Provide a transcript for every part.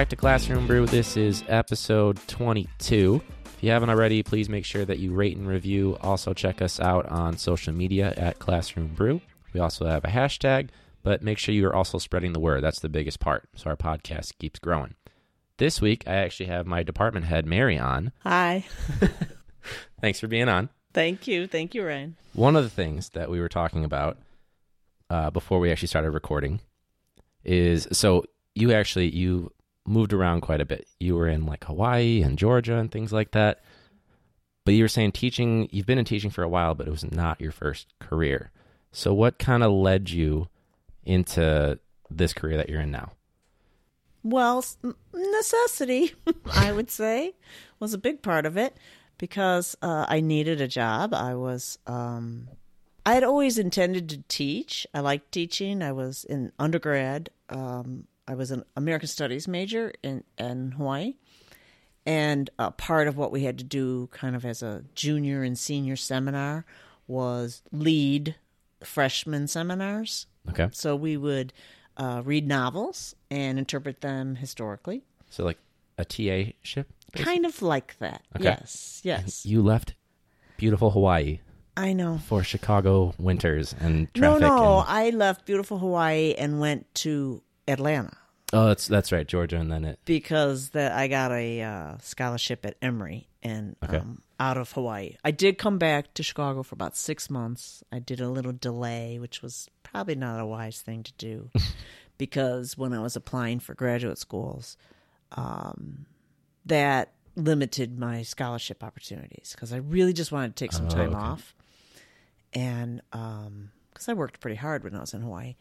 back to Classroom Brew. This is episode 22. If you haven't already, please make sure that you rate and review. Also, check us out on social media at Classroom Brew. We also have a hashtag, but make sure you are also spreading the word. That's the biggest part, so our podcast keeps growing. This week, I actually have my department head, Mary, on. Hi. Thanks for being on. Thank you. Thank you, Ryan. One of the things that we were talking about uh, before we actually started recording is so you actually you moved around quite a bit. You were in like Hawaii and Georgia and things like that. But you were saying teaching, you've been in teaching for a while, but it was not your first career. So what kind of led you into this career that you're in now? Well, necessity, I would say, was a big part of it because uh, I needed a job. I was, um, I had always intended to teach. I liked teaching. I was in undergrad. Um, I was an American Studies major in, in Hawaii. And uh, part of what we had to do, kind of as a junior and senior seminar, was lead freshman seminars. Okay. So we would uh, read novels and interpret them historically. So like a TA ship? Basically? Kind of like that. Okay. Yes. Yes. You left beautiful Hawaii. I know. For Chicago winters and traffic. No, no. And... I left beautiful Hawaii and went to Atlanta. Oh, that's that's right, Georgia, and then it because that I got a uh, scholarship at Emory and okay. um, out of Hawaii. I did come back to Chicago for about six months. I did a little delay, which was probably not a wise thing to do, because when I was applying for graduate schools, um, that limited my scholarship opportunities because I really just wanted to take some oh, time okay. off, and because um, I worked pretty hard when I was in Hawaii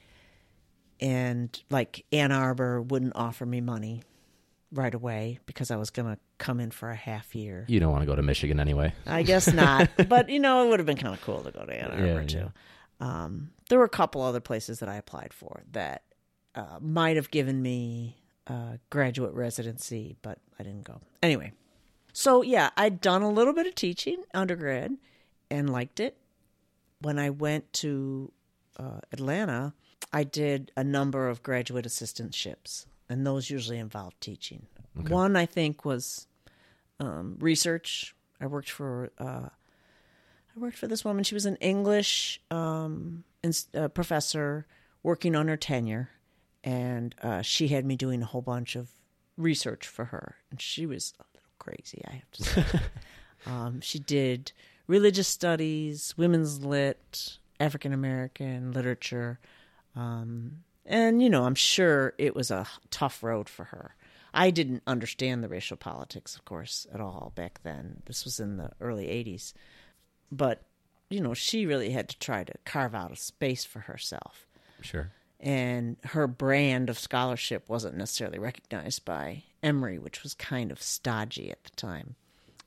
and like Ann Arbor wouldn't offer me money right away because I was going to come in for a half year. You don't want to go to Michigan anyway. I guess not. but, you know, it would have been kind of cool to go to Ann Arbor yeah, too. Yeah. Um, there were a couple other places that I applied for that uh, might have given me a graduate residency, but I didn't go. Anyway, so yeah, I'd done a little bit of teaching undergrad and liked it. When I went to uh, Atlanta, I did a number of graduate assistantships, and those usually involved teaching. Okay. One, I think, was um, research. I worked for uh, I worked for this woman. She was an English um, uh, professor working on her tenure, and uh, she had me doing a whole bunch of research for her. And she was a little crazy, I have to say. um, she did religious studies, women's lit, African American literature. Um, and, you know, I'm sure it was a tough road for her. I didn't understand the racial politics, of course, at all back then. This was in the early 80s. But, you know, she really had to try to carve out a space for herself. Sure. And her brand of scholarship wasn't necessarily recognized by Emory, which was kind of stodgy at the time.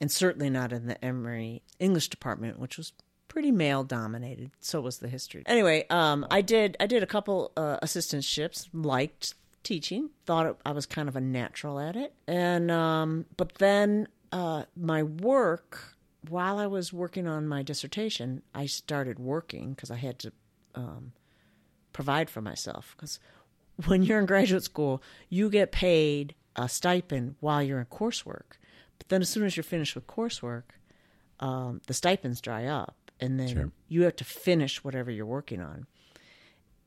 And certainly not in the Emory English department, which was pretty male dominated. So was the history. Anyway, um, I did I did a couple uh, assistantships. Liked teaching. Thought I was kind of a natural at it. And um, but then uh, my work while I was working on my dissertation, I started working because I had to um, provide for myself. Because when you're in graduate school, you get paid a stipend while you're in coursework. But then as soon as you're finished with coursework, um, the stipends dry up and then sure. you have to finish whatever you're working on.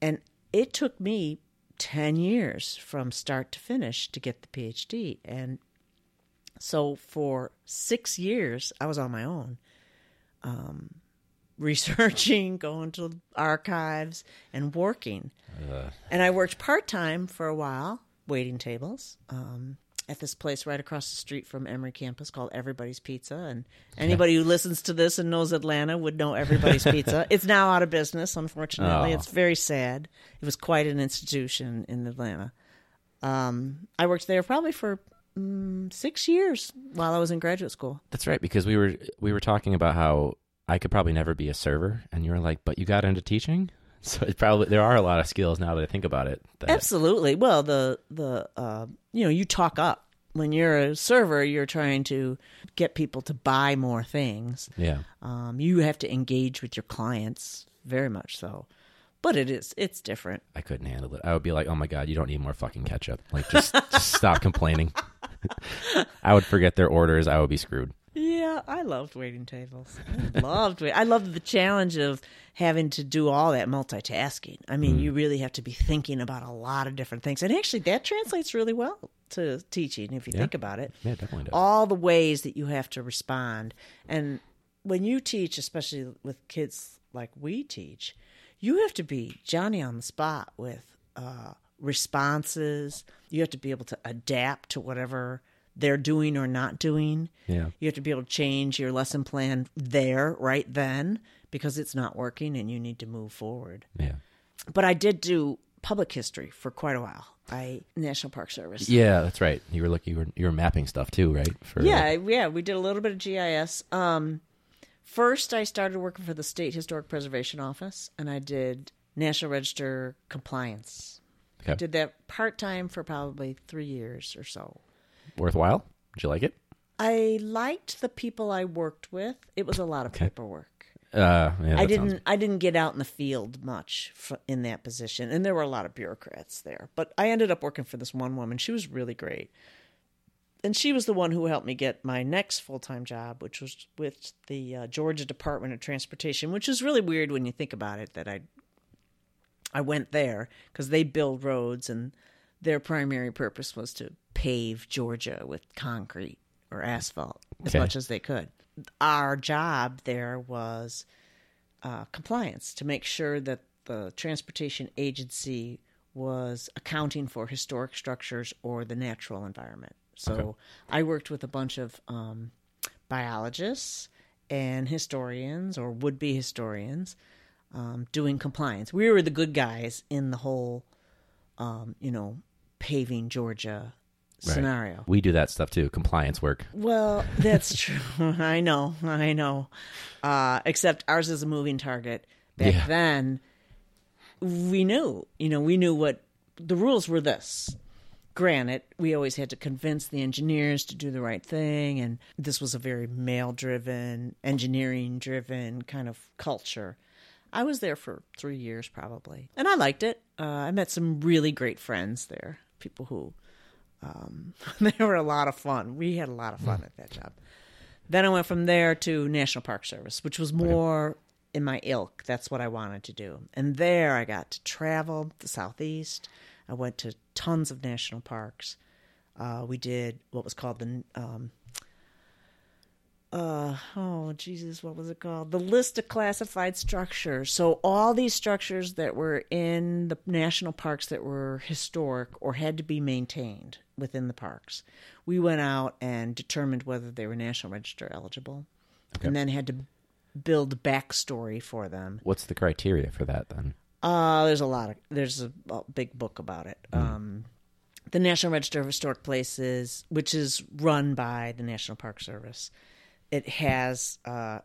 And it took me 10 years from start to finish to get the PhD. And so for six years, I was on my own, um, researching, going to archives, and working. Uh. And I worked part time for a while, waiting tables. Um, at this place right across the street from Emory campus called Everybody's Pizza. And anybody who listens to this and knows Atlanta would know Everybody's Pizza. It's now out of business, unfortunately. Oh. It's very sad. It was quite an institution in Atlanta. Um, I worked there probably for um, six years while I was in graduate school. That's right, because we were we were talking about how I could probably never be a server, and you were like, "But you got into teaching." So it probably there are a lot of skills now that I think about it. Absolutely. Well, the the uh, you know you talk up when you're a server. You're trying to get people to buy more things. Yeah. Um, you have to engage with your clients very much so. but it is it's different. I couldn't handle it. I would be like, "Oh my god, you don't need more fucking ketchup. Like, just, just stop complaining." I would forget their orders. I would be screwed. I loved waiting tables. I loved wait. I loved the challenge of having to do all that multitasking. I mean, you really have to be thinking about a lot of different things, and actually, that translates really well to teaching if you Yeah. think about it. Yeah, definitely does. All the ways that you have to respond, and when you teach, especially with kids like we teach, you have to be Johnny on the spot with uh, responses. You have to be able to adapt to whatever they're doing or not doing. Yeah. You have to be able to change your lesson plan there, right then, because it's not working and you need to move forward. Yeah. But I did do public history for quite a while. I National Park Service. Yeah, that's right. You were looking. You were you were mapping stuff too, right? For Yeah, yeah, we did a little bit of GIS. Um, first, I started working for the State Historic Preservation Office, and I did National Register compliance. Okay. Did that part time for probably three years or so. Worthwhile. Did you like it? I liked the people I worked with. It was a lot of Okay. paperwork. Uh, yeah, I didn't. sounds- I didn't get out in the field much f- in that position, and there were a lot of bureaucrats there. But I ended up working for this one woman. She was really great, and she was the one who helped me get my next full time job, which was with the uh, Georgia Department of Transportation, which is really weird when you think about it. That I I went there because they build roads, and their primary purpose was to pave Georgia with concrete or asphalt as Okay. much as they could. Our job there was uh, compliance to make sure that the transportation agency was accounting for historic structures or the natural environment. So I worked with a bunch of um, biologists and historians or would be historians um, doing compliance. We were the good guys in the whole, um, you know, paving Georgia Right. scenario. We do that stuff too. Compliance work. Well, that's true. I know, I know. Uh, except ours is a moving target. Back Yeah. then, we knew, you know, we knew what the rules were this. Granted, we always had to convince the engineers to do the right thing, and this was a very male driven, engineering driven kind of culture. I was there for three years probably, and I liked it. Uh, I met some really great friends there, people who um, they were a lot of fun. We had a lot of fun at that job. Then I went from there to National Park Service, which was more in my ilk. That's what I wanted to do. And there I got to travel the Southeast. I went to tons of national parks. Uh, we did what was called the um, uh, oh Jesus, what was it called? The list of classified structures. So all these structures that were in the national parks that were historic or had to be maintained within the parks, we went out and determined whether they were National Register eligible, and then had to build backstory for them. What's the criteria for that then? Uh, there's a lot of there's a, a big book about it. Um, the National Register of Historic Places, which is run by the National Park Service, it has uh,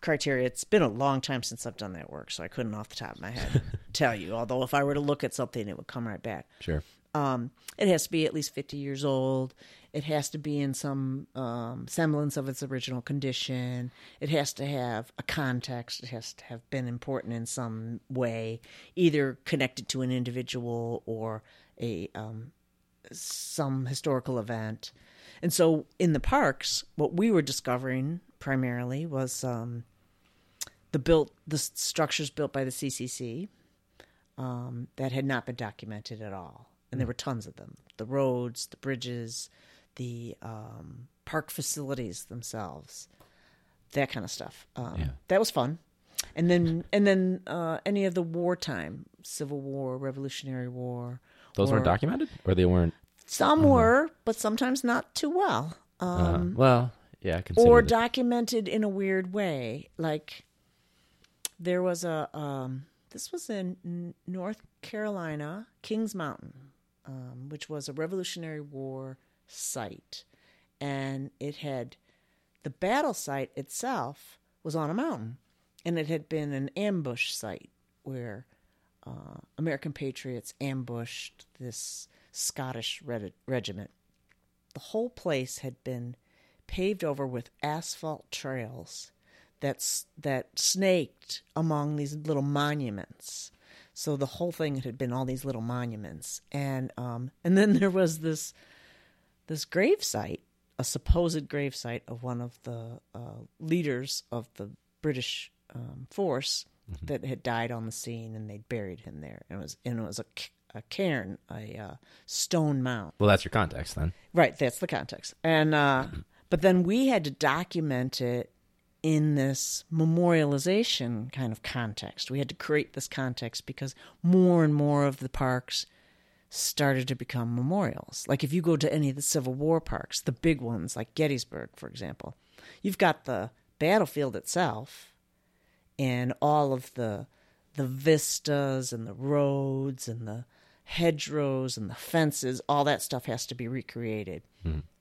criteria. It's been a long time since I've done that work, so I couldn't off the top of my head tell you. Although if I were to look at something, it would come right back. Sure. Um, it has to be at least 50 years old. It has to be in some um, semblance of its original condition. It has to have a context. It has to have been important in some way, either connected to an individual or a um, some historical event. And so, in the parks, what we were discovering primarily was um, the built the structures built by the CCC um, that had not been documented at all, and there were tons of them: the roads, the bridges, the um, park facilities themselves, that kind of stuff. Um, Yeah. That was fun, and then and then uh, any of the wartime, Civil War, Revolutionary War. Those weren't documented, or they weren't. Some were, but sometimes not too well. Uh, Um, well, yeah, or that- documented in a weird way. Like there was a um, this was in North Carolina, Kings Mountain, um, which was a Revolutionary War site, and it had the battle site itself was on a mountain, and it had been an ambush site where uh, American patriots ambushed this Scottish reg- regiment. The whole place had been paved over with asphalt trails that's that snaked among these little monuments. So the whole thing had been all these little monuments, and um, and then there was this this grave site, a supposed grave site of one of the uh, leaders of the British um, force that had died on the scene, and they'd buried him there. And it was and it was a, a cairn, a uh, stone mound. Well, that's your context then. Right, that's the context. And uh but then we had to document it in this memorialization kind of context. We had to create this context because more and more of the parks started to become memorials. Like if you go to any of the Civil War parks, the big ones like Gettysburg, for example, you've got the battlefield itself and all of the the vistas and the roads and the hedgerows and the fences, all that stuff has to be recreated.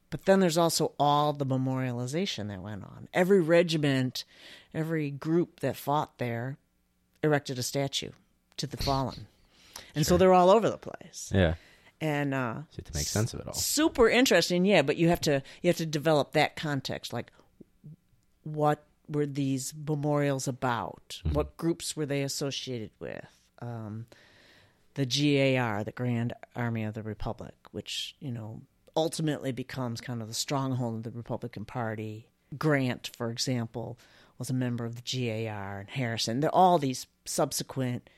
But then there's also all the memorialization that went on. Every regiment, every group that fought there erected a statue to the fallen. And so they're all over the place. Yeah. And uh So to make sense of it all. super interesting yeah but you have to you have to develop that context like what were these memorials about? What groups were they associated with? Um, the gar the grand army of the republic which you know ultimately becomes kind of the stronghold of the republican party. Grant for example was a member of the gar and harrison. They're all these subsequent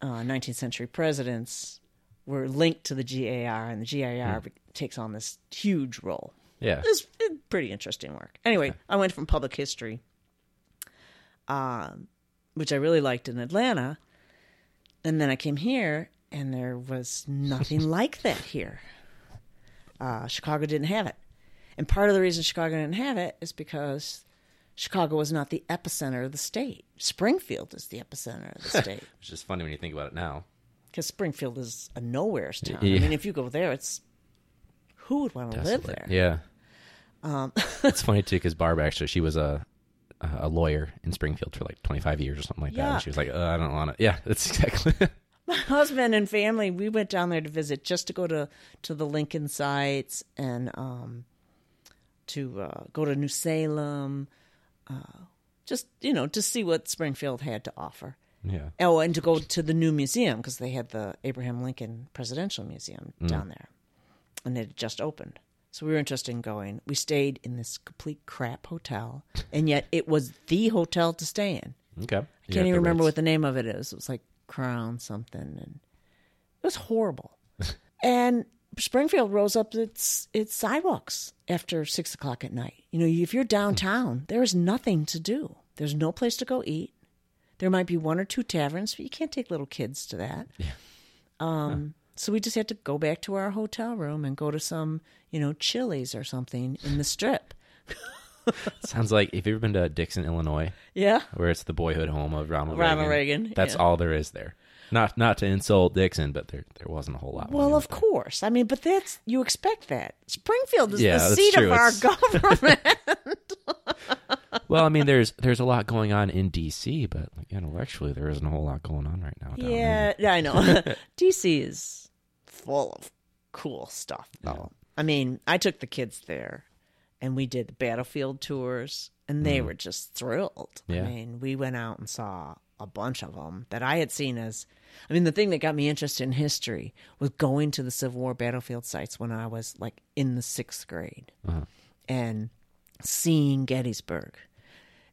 uh, 19th century presidents were linked to the GAR, and the GAR takes on this huge role. Yeah. It's it's pretty interesting work. Anyway, I went from public history, um, which I really liked in Atlanta, and then I came here, and there was nothing like that here. Uh, Chicago didn't have it, and part of the reason Chicago didn't have it is because Chicago was not the epicenter of the state. Springfield is the epicenter of the state Which is funny when you think about it now. because Springfield is a nowhere's town. Yeah. I mean, if you go there, it's who would want to live there? Yeah. Um, it's funny too because Barb actually she was a a lawyer in Springfield for like 25 years or something like that. Yeah. And she was like, uh, I don't want to. Yeah, that's exactly. My husband and family, we went down there to visit just to go to to the Lincoln sites and um, to uh, go to New Salem, uh, just you know to see what Springfield had to offer. yeah. Oh, and to go to the new museum because they had the Abraham Lincoln Presidential Museum down there, and it had just opened. So we were interested in going. We stayed in this complete crap hotel, and yet it was the hotel to stay in. Okay. I can't even remember what the name of it is. It was like Crown something, and it was horrible. and Springfield rose up its its sidewalks after six o'clock at night. You know, if you're downtown, there is nothing to do. There's no place to go eat. There might be one or two taverns, but you can't take little kids to that. Um, So we just had to go back to our hotel room and go to some, you know, Chili's or something in the strip. Sounds like if you've ever been to Dixon, Illinois, Yeah. where it's the boyhood home of Ronald, Ronald Reagan. Reagan, That's yeah. all there is there. Not not to insult Dixon, but there there wasn't a whole lot. Well, of course. I mean, but that's you expect that. Springfield is Yeah, the seat true. of our government. Well, I mean, there's there's a lot going on in D.C., but like, intellectually, there isn't a whole lot going on right now. Yeah, yeah, I know. DC is full of cool stuff, though. I mean, I took the kids there, and we did the battlefield tours, and they mm. were just thrilled. Yeah. I mean, we went out and saw a bunch of them that I had seen as. I mean, the thing that got me interested in history was going to the Civil War battlefield sites when I was like in the sixth grade, uh-huh. and seeing Gettysburg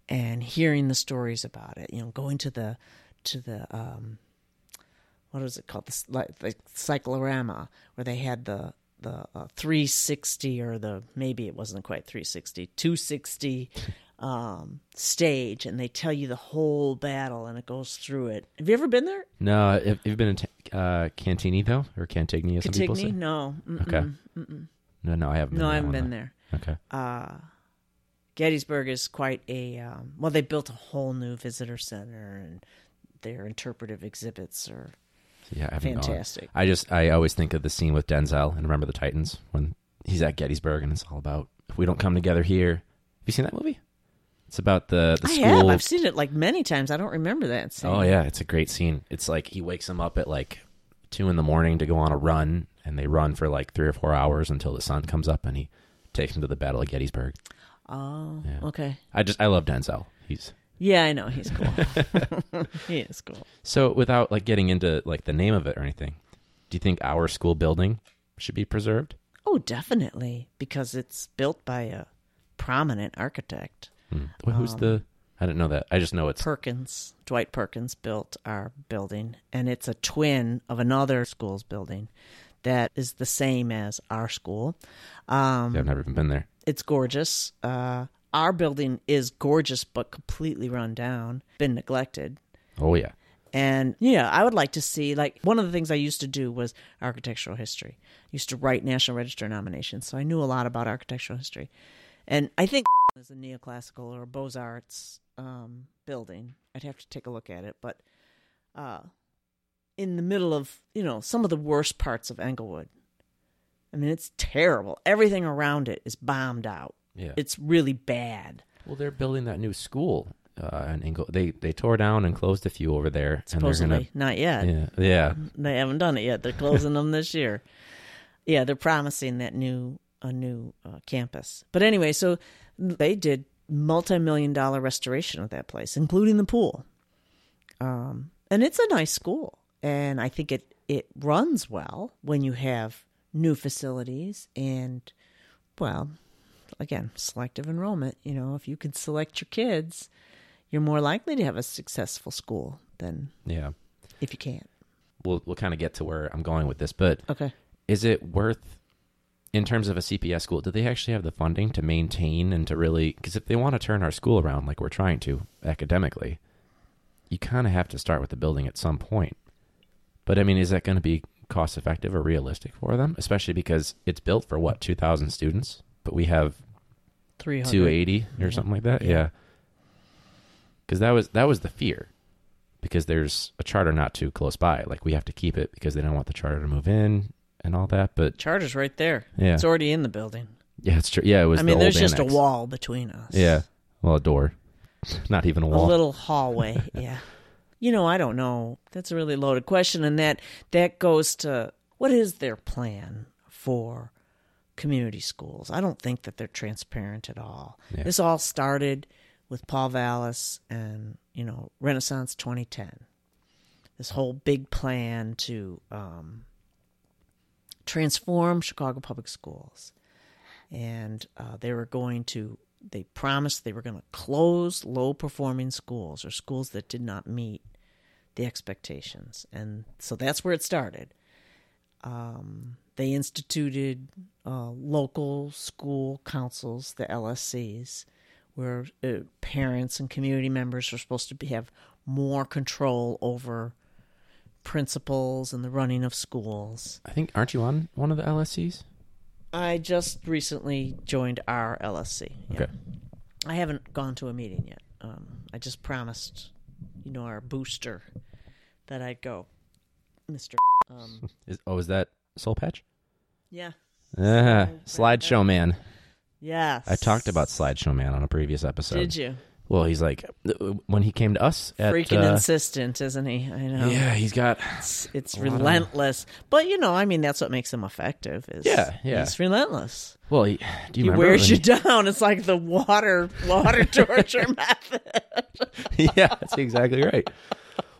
and hearing the stories about it. You know, going to the to the um, what is it called the, like, the cyclorama where they had the the uh, 360 or the maybe it wasn't quite 360 260 um, stage and they tell you the whole battle and it goes through it have you ever been there No, have, you been in T- uh, Cantini though, or Cantigny? As some people say. Cantigny? no Mm-mm. Okay. No, no, I haven't. no i haven't been that. there Okay. Gettysburg is quite a um, well. They built a whole new visitor center, and their interpretive exhibits are Yeah, I fantastic. I just I always think of the scene with Denzel and Remember the Titans when he's at Gettysburg and it's all about if we don't come together here. Have you seen that movie? It's about the the I school. have. I've seen it like many times. I don't remember that. Scene. Oh yeah, it's a great scene. It's like he wakes him up at like two in the morning to go on a run, and they run for like three or four hours until the sun comes up, and he takes him to the Battle of Gettysburg. Oh, Yeah. okay. I just I love Denzel. He's Yeah, I know he's cool. he is cool. So, without like getting into like the name of it or anything, do you think our school building should be preserved? Oh, definitely, because it's built by a prominent architect. Hmm. Well, who's Um, the? I didn't know that. I just know it's Perkins, Dwight Perkins, built our building, and it's a twin of another school's building that is the same as our school. Um, I've never even been there. It's gorgeous. Uh, our building is gorgeous, but completely run down, been neglected. Oh yeah, And yeah, I would like to see like one of the things I used to do was architectural history. I used to write National Register nominations, so I knew a lot about architectural history. And I think is a neoclassical or Beaux Arts um, building. I'd have to take a look at it, but uh, in the middle of you know some of the worst parts of Englewood. I mean, it's terrible. Everything around it is bombed out. yeah. It's really bad. well, they're building that new school uh, in Ingle. They they tore down and closed a few over there, Supposedly, and not yet. yeah yeah They haven't done it yet. They're closing them this year. Yeah, they're promising that new a new uh, campus. But anyway, so they did multi-million dollar restoration of that place, including the pool. Um, and it's a nice school, and I think it it runs well when you have new facilities and well, again, selective enrollment. You know, if you can select your kids, you're more likely to have a successful school than yeah. if you can't. We'll we'll kind of get to where I'm going with this, but Okay. is it worth in terms of a CPS school? Do they actually have the funding to maintain and to really? Because if they want to turn our school around, like we're trying to academically, you kind of have to start with the building at some point. But I mean, is that going to be cost effective or realistic for them? Especially because it's built for what 2,000 students, but we have 300. 280 or Yeah. something like that. Yeah. Because that was that was the fear. Because there's a charter not too close by, like we have to keep it because they don't want the charter to move in and all that. But Charter's right there. yeah, It's already in the building. yeah, it's true. Yeah, it was. I the mean, old there's just annex. a wall between us. Yeah, well, a door, not even a wall. A little hallway. yeah. You know, I don't know. That's a really loaded question, and that that goes to what is their plan for community schools? I don't think that they're transparent at all. Yeah. This all started with Paul Vallas and you know Renaissance 2010. This whole big plan to um, transform Chicago public schools, and uh, they were going to. They promised they were going to close low performing schools or schools that did not meet the expectations, and so that's where it started. Um, they instituted uh, local school councils, the LSCs, where uh, parents and community members are supposed to be, have more control over principals and the running of schools. I think aren't you on one of the LSCs? I just recently joined our LSC. yeah. Okay. I haven't gone to a meeting yet. Um, I just promised, you know, our booster that I'd go, Mister. Um, Is, oh, is that Soul Patch? yeah. Ah, slideshow man. Yes. I talked about slideshow man on a previous episode. Did you? Well, he's like when he came to us at Freaking uh, insistent, isn't he? I know. yeah, he's got It's, it's lot of- relentless. But you know, I mean, that's what makes him effective. Is Yeah, yeah. He's relentless. well. He, do you he wears you down. It's like the water water torture method. yeah, that's exactly right.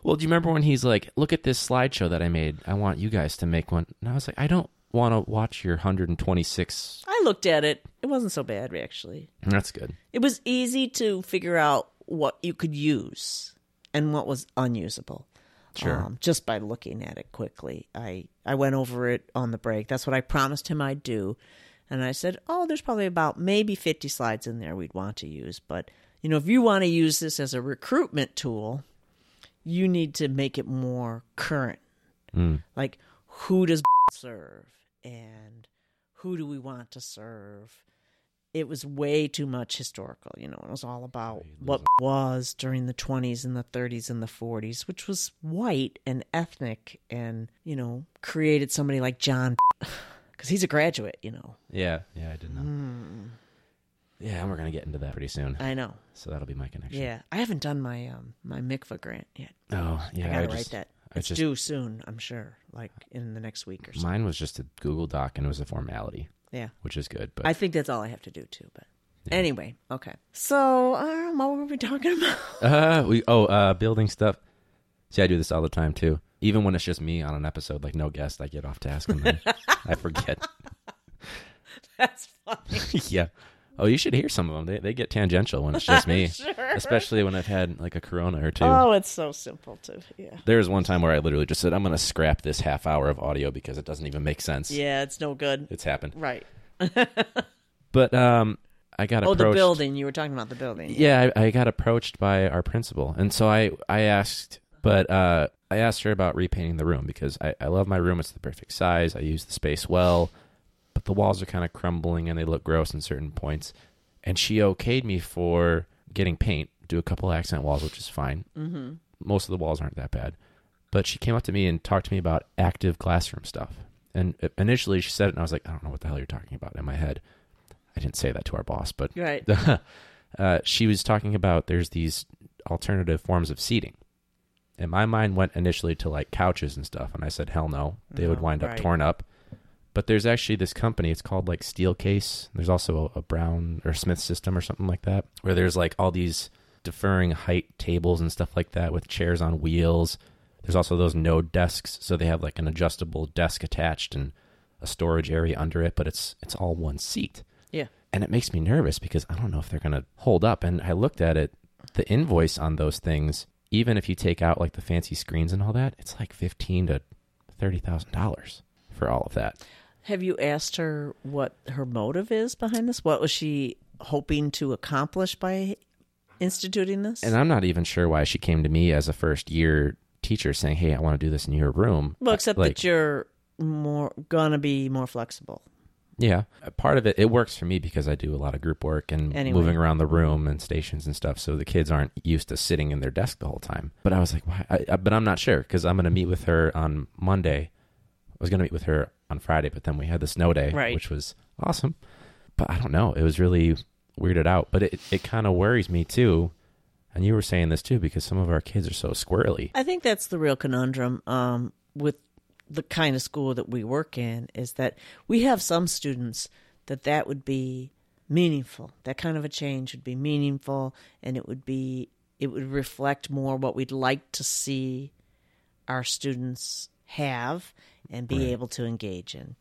Well, do you remember when he's like, "Look at this slideshow that I made. I want you guys to make one." And I was like, "I don't want to watch your 126." I looked at it. It wasn't so bad, actually. That's good. It was easy to figure out what you could use and what was unusable. Sure. Um, just by looking at it quickly. I, I went over it on the break. That's what I promised him I'd do. And I said, oh, there's probably about maybe 50 slides in there we'd want to use. But, you know, if you want to use this as a recruitment tool, you need to make it more current. Mm. Like, who does serve? And who do we want to serve? It was way too much historical, you know. It was all about what was during the 20s and the 30s and the 40s, which was white and ethnic and, you know, created somebody like John because he's a graduate, you know. Yeah, yeah, I did know. Hmm. Yeah, and we're gonna get into that pretty soon. I know. So that'll be my connection. Yeah. I haven't done my um my mikvah grant yet. Oh, yeah. I gotta just, write that. It's just- due soon, I'm sure, like in the next week or so. Mine was just a Google Doc, and it was a formality, Yeah. which is good. But I think that's all I have to do too, but Anyway, okay. So, uh, what were we talking about? Uh, we oh, uh, building stuff. See, I do this all the time too. Even when it's just me on an episode, like no guest, I get off task and then I forget. That's funny. yeah. Oh, you should hear some of them. They they get tangential when it's just me, Sure. especially when I've had like a Corona or two. Oh, it's so simple to yeah. There was one time where I literally just said, "I'm going to scrap this half hour of audio because it doesn't even make sense." Yeah, it's no good. It's happened. Right. But um, I got Oh, approached. the building. You were talking about the building. Yeah, I, I got approached by our principal, and so I I asked, but uh, I asked her about repainting the room because I, I love my room. It's the perfect size. I use the space well, but the walls are kind of crumbling and they look gross in certain points. And she okayed me for getting paint, do a couple accent walls, which is fine. Mm-hmm. Most of the walls aren't that bad, but she came up to me and talked to me about active classroom stuff. And uh, initially, she said it, and I was like, I don't know what the hell you're talking about in my head. I didn't say that to our boss, but Right. uh, she was talking about there's these alternative forms of seating. And my mind went initially to like couches and stuff, and I said, hell no, they would No, wind up torn up. But there's actually this company, it's called like Steelcase. There's also a, a Brown or Smith system or something like that, where there's like all these deferring height tables and stuff like that with chairs on wheels. There's also those node desks, so they have like an adjustable desk attached and a storage area under it, but it's it's all one seat Yeah. and it makes me nervous because I don't know if they're going to hold up. And I looked at it, the invoice on those things, even if you take out like the fancy screens and all that, it's like fifteen to thirty thousand dollars for all of that. Have you asked her what her motive is behind this? What was she hoping to accomplish by instituting this? And I'm not even sure why she came to me as a first year teacher saying, "Hey, I want to do this in your room." well, except like, that you're more gonna be more flexible. Yeah, part of it it works for me because I do a lot of group work and Anyway. moving around the room and stations and stuff. So the kids aren't used to sitting in their desk the whole time. But I was like, why? I, I, but I'm not sure because I'm going to meet with her on Monday. I was going to meet with her on Friday, but then we had the snow day, Right. which was awesome. But I don't know. It was really weirded out. But it it kind of worries me too. And you were saying this too because some of our kids are so squirrely. I think that's the real conundrum um, with the kind of school that we work in is that we have some students that that would be meaningful. That kind of a change would be meaningful, and it would be it would reflect more what we'd like to see our students have and be Right. able to engage in.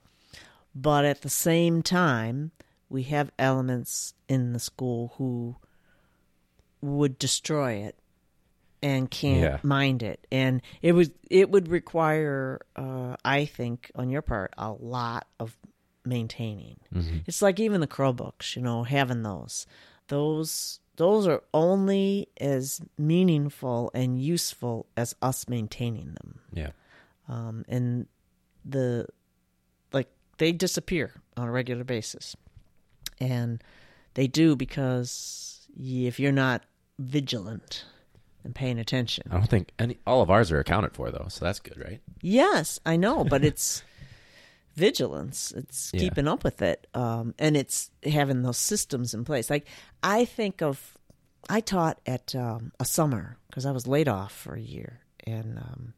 But at the same time, we have elements in the school who would destroy it and can't Yeah. mind it and it would it would require uh, i think on your part a lot of maintaining it's like even the chromebooks you know having those those those are only as meaningful and useful as us maintaining them Yeah. Um, and the like they disappear on a regular basis and they do because if you're not vigilant and paying attention I don't think any all of ours are accounted for though, so that's good, right? yes i know but it's vigilance it's Yeah. keeping up with it um, and it's having those systems in place like i think of i taught at um, a summer because i was laid off for a year and um,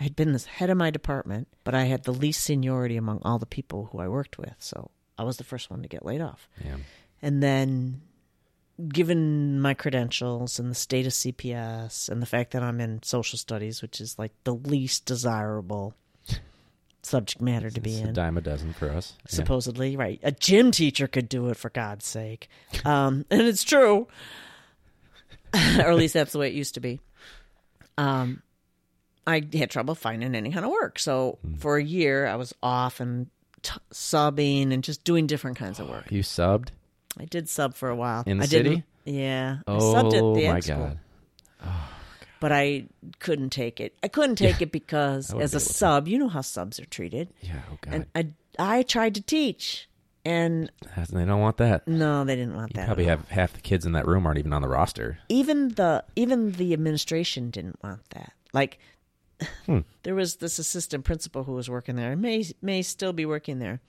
I had been the head of my department, but I had the least seniority among all the people who I worked with. So I was the first one to get laid off. Yeah. And then, given my credentials and the state of CPS and the fact that I'm in social studies, which is like the least desirable subject matter to be It's a in, dime a dozen for us. Yeah. supposedly, right? A gym teacher could do it for God's sake. Um, and it's true. or at least that's the way it used to be. Um, I had trouble finding any kind of work. So Hmm. for a year, I was off and t- subbing and just doing different kinds of work. You subbed? I did sub for a while. In the I city? Yeah. I Oh subbed at the my god. But I couldn't take it. I couldn't take it because I as a be able to. sub, you know how subs are treated. Yeah, oh god. And I, I tried to teach. And they don't want that. no, they didn't want You that. probably have half the kids in that room aren't even on the roster. even the even the administration didn't want that. Like Hmm. there was this assistant principal who was working there and may may still be working there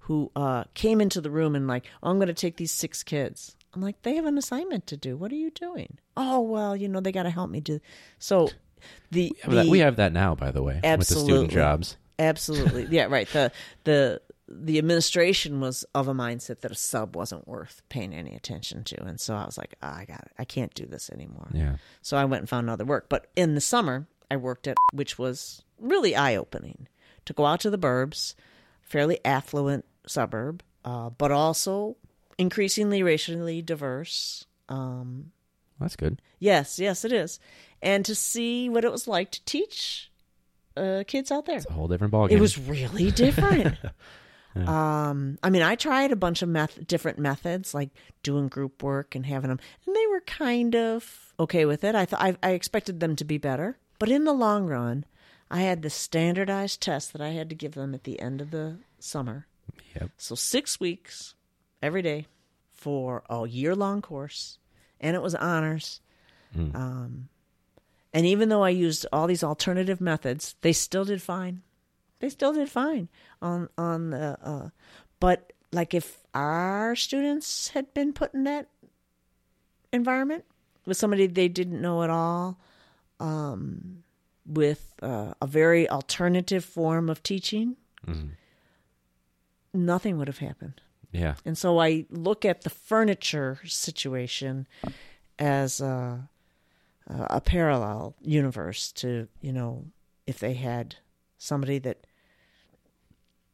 who uh came into the room and like, oh, I'm going to take these six kids. I'm like, they have an assignment to do. What are you doing? Oh, well, you know, they got to help me do. So the, We have, that, we have that now, by the way, with the student jobs. Absolutely. Yeah, right. The the the administration was of a mindset that a sub wasn't worth paying any attention to, and so I was like, "Ah, I got it. I can't do this anymore. Yeah. So I went and found other work. But in the summer, I worked at which was really eye opening to go out to the burbs, fairly affluent suburb, uh, but also increasingly racially diverse. Um, That's good. yes, yes, it is, and to see what it was like to teach uh, kids out there. It's a whole different ballgame. It was really different. Um, I mean, I tried a bunch of meth- different methods, like doing group work and having them, and they were kind of okay with it. I thought I, I expected them to be better, but in the long run, I had the standardized test that I had to give them at the end of the summer. Yep. So six weeks every day for a year long course, and it was honors. Um, and even though I used all these alternative methods, they still did fine. They still did fine on on the. Uh, but like if our students had been put in that environment with somebody they didn't know at all, um, with uh, a very alternative form of teaching, nothing would have happened. Yeah. And so I look at the furniture situation as a, a parallel universe to, you know, if they had somebody that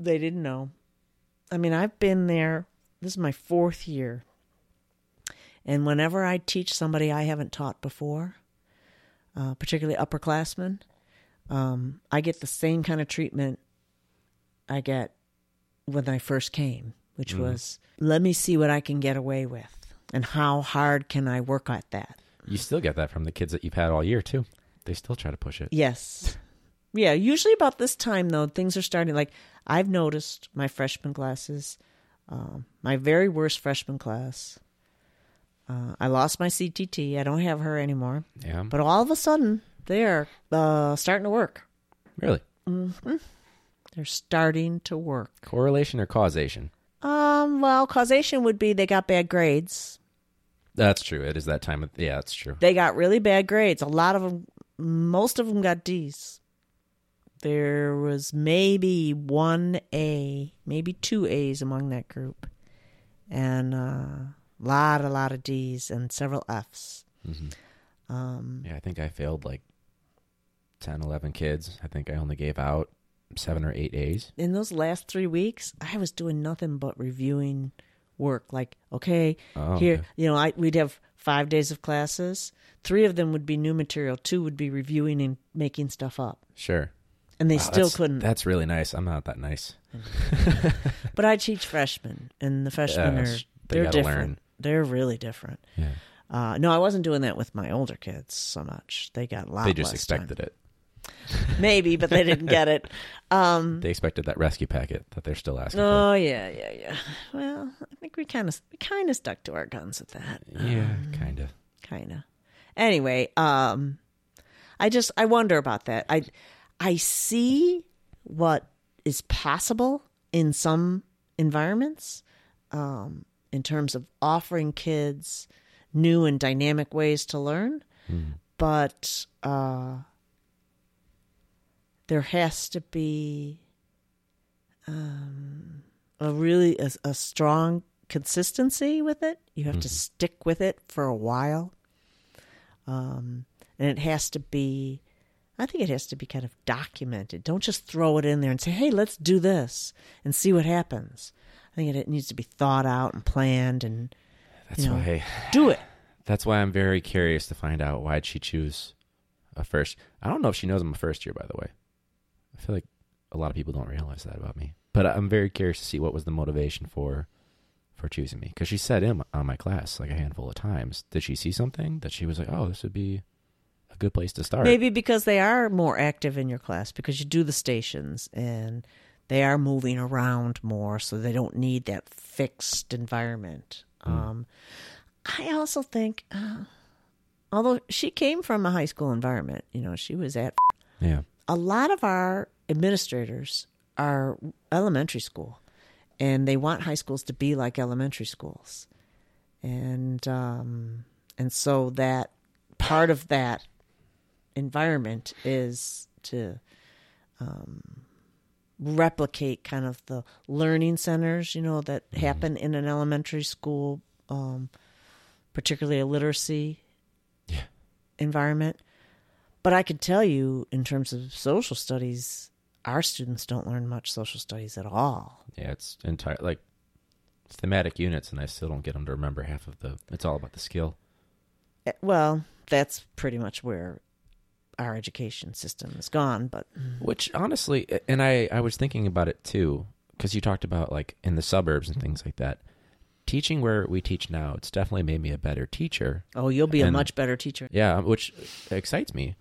they didn't know. I mean, I've been there. This is my fourth year. And whenever I teach somebody I haven't taught before, uh, particularly upperclassmen, um, I get the same kind of treatment I get when I first came, which was let me see what I can get away with and how hard can I work at that. You still get that from the kids that you've had all year too. They still try to push it. Yes. Yeah, usually about this time though, things are starting like I've noticed my freshman classes, um, my very worst freshman class. Uh, I lost my CTT. I don't have her anymore. Yeah. But all of a sudden, they're uh, starting to work. really? They're starting to work. Correlation or causation? Um, well, causation would be they got bad grades. That's true. It is that time of yeah, that's true. They got really bad grades. A lot of them, most of them got D's. There was maybe one A, maybe two A's among that group, and a lot, a lot of D's and several F's. Um, Yeah, I think I failed like 10, 11 kids. I think I only gave out seven or eight A's. in those last three weeks, I was doing nothing but reviewing work. Like, okay, Oh, here, okay. you know, I we'd have five days of classes. Three of them would be new material. Two would be reviewing and making stuff up. Sure. And they Wow, still that's- couldn't. That's really nice. I'm not that nice. But I teach freshmen, and the freshmen Yeah, are they they're gotta different. learn. They're really different. Yeah. Uh, no, I wasn't doing that with my older kids so much. They got a lot. They just less time. expected it. maybe, but they didn't get it. Um, They expected that rescue packet that they're still asking oh yeah, yeah, yeah. Well, I think we kind of we kind of stuck to our guns with that. for. Yeah, kind of. kind of. Anyway, um, I just I wonder about that. I I see what is possible in some environments, um, in terms of offering kids new and dynamic ways to learn, but uh, there has to be um, a really a, a strong consistency with it. You have to stick with it for a while, um, and it has to be. I think it has to be kind of documented. Don't just throw it in there and say, "Hey, let's do this and see what happens." I think it, it needs to be thought out and planned and That's You know. why do it. that's why I'm very curious to find out why'd she choose a first. I don't know if she knows I'm a first year, by the way. I feel like a lot of people don't realize that about me. But I'm very curious to see what was the motivation for for choosing me because she said in on my class like a handful of times. Did she see something that she was like, "Oh, this would be a good place to start"? Maybe because they are more active in your class because you do the stations and they are moving around more, so they don't need that fixed environment. Um, I also think, uh, although she came from a high school environment, you know, she was at Yeah. a lot of our administrators are elementary school and they want high schools to be like elementary schools and um, and so that part of that environment is to um, replicate kind of the learning centers, you know, that happen in an elementary school, um, particularly a literacy Yeah. environment. But I can tell you, in terms of social studies, our students don't learn much social studies at all. Yeah, it's entire like thematic units, and I still don't get them to remember half of the. It's all about the skill. Eh, Well, that's pretty much where our education system is gone. But Which honestly, and I I was thinking about it too because you talked about like in the suburbs and things like that. Teaching where we teach now, it's definitely made me a better teacher. oh, you'll be a much better teacher. Yeah, which excites me.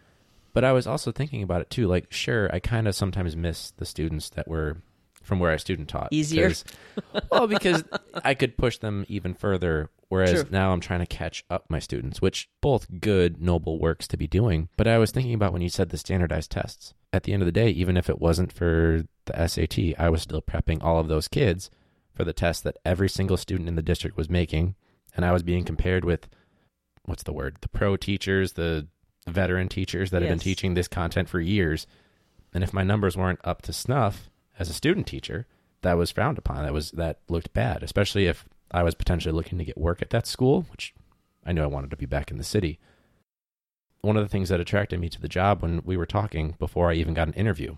But I was also thinking about it too. Like, sure, I kind of sometimes miss the students that were from where I student taught. Easier? well, because I could push them even further. Whereas True. now I'm trying to catch up my students, which both good, noble works to be doing. But I was thinking about when you said the standardized tests. At the end of the day, even if it wasn't for the SAT, I was still prepping all of those kids for the test that every single student in the district was making. And I was being compared with what's the word? The pro teachers, the veteran teachers that have been teaching this content for years. And if my numbers weren't up to snuff as a student teacher, that was frowned upon. That was that looked bad, especially if I was potentially looking to get work at that school, which I knew I wanted to be back in the city. One of the things that attracted me to the job when we were talking before I even got an interview,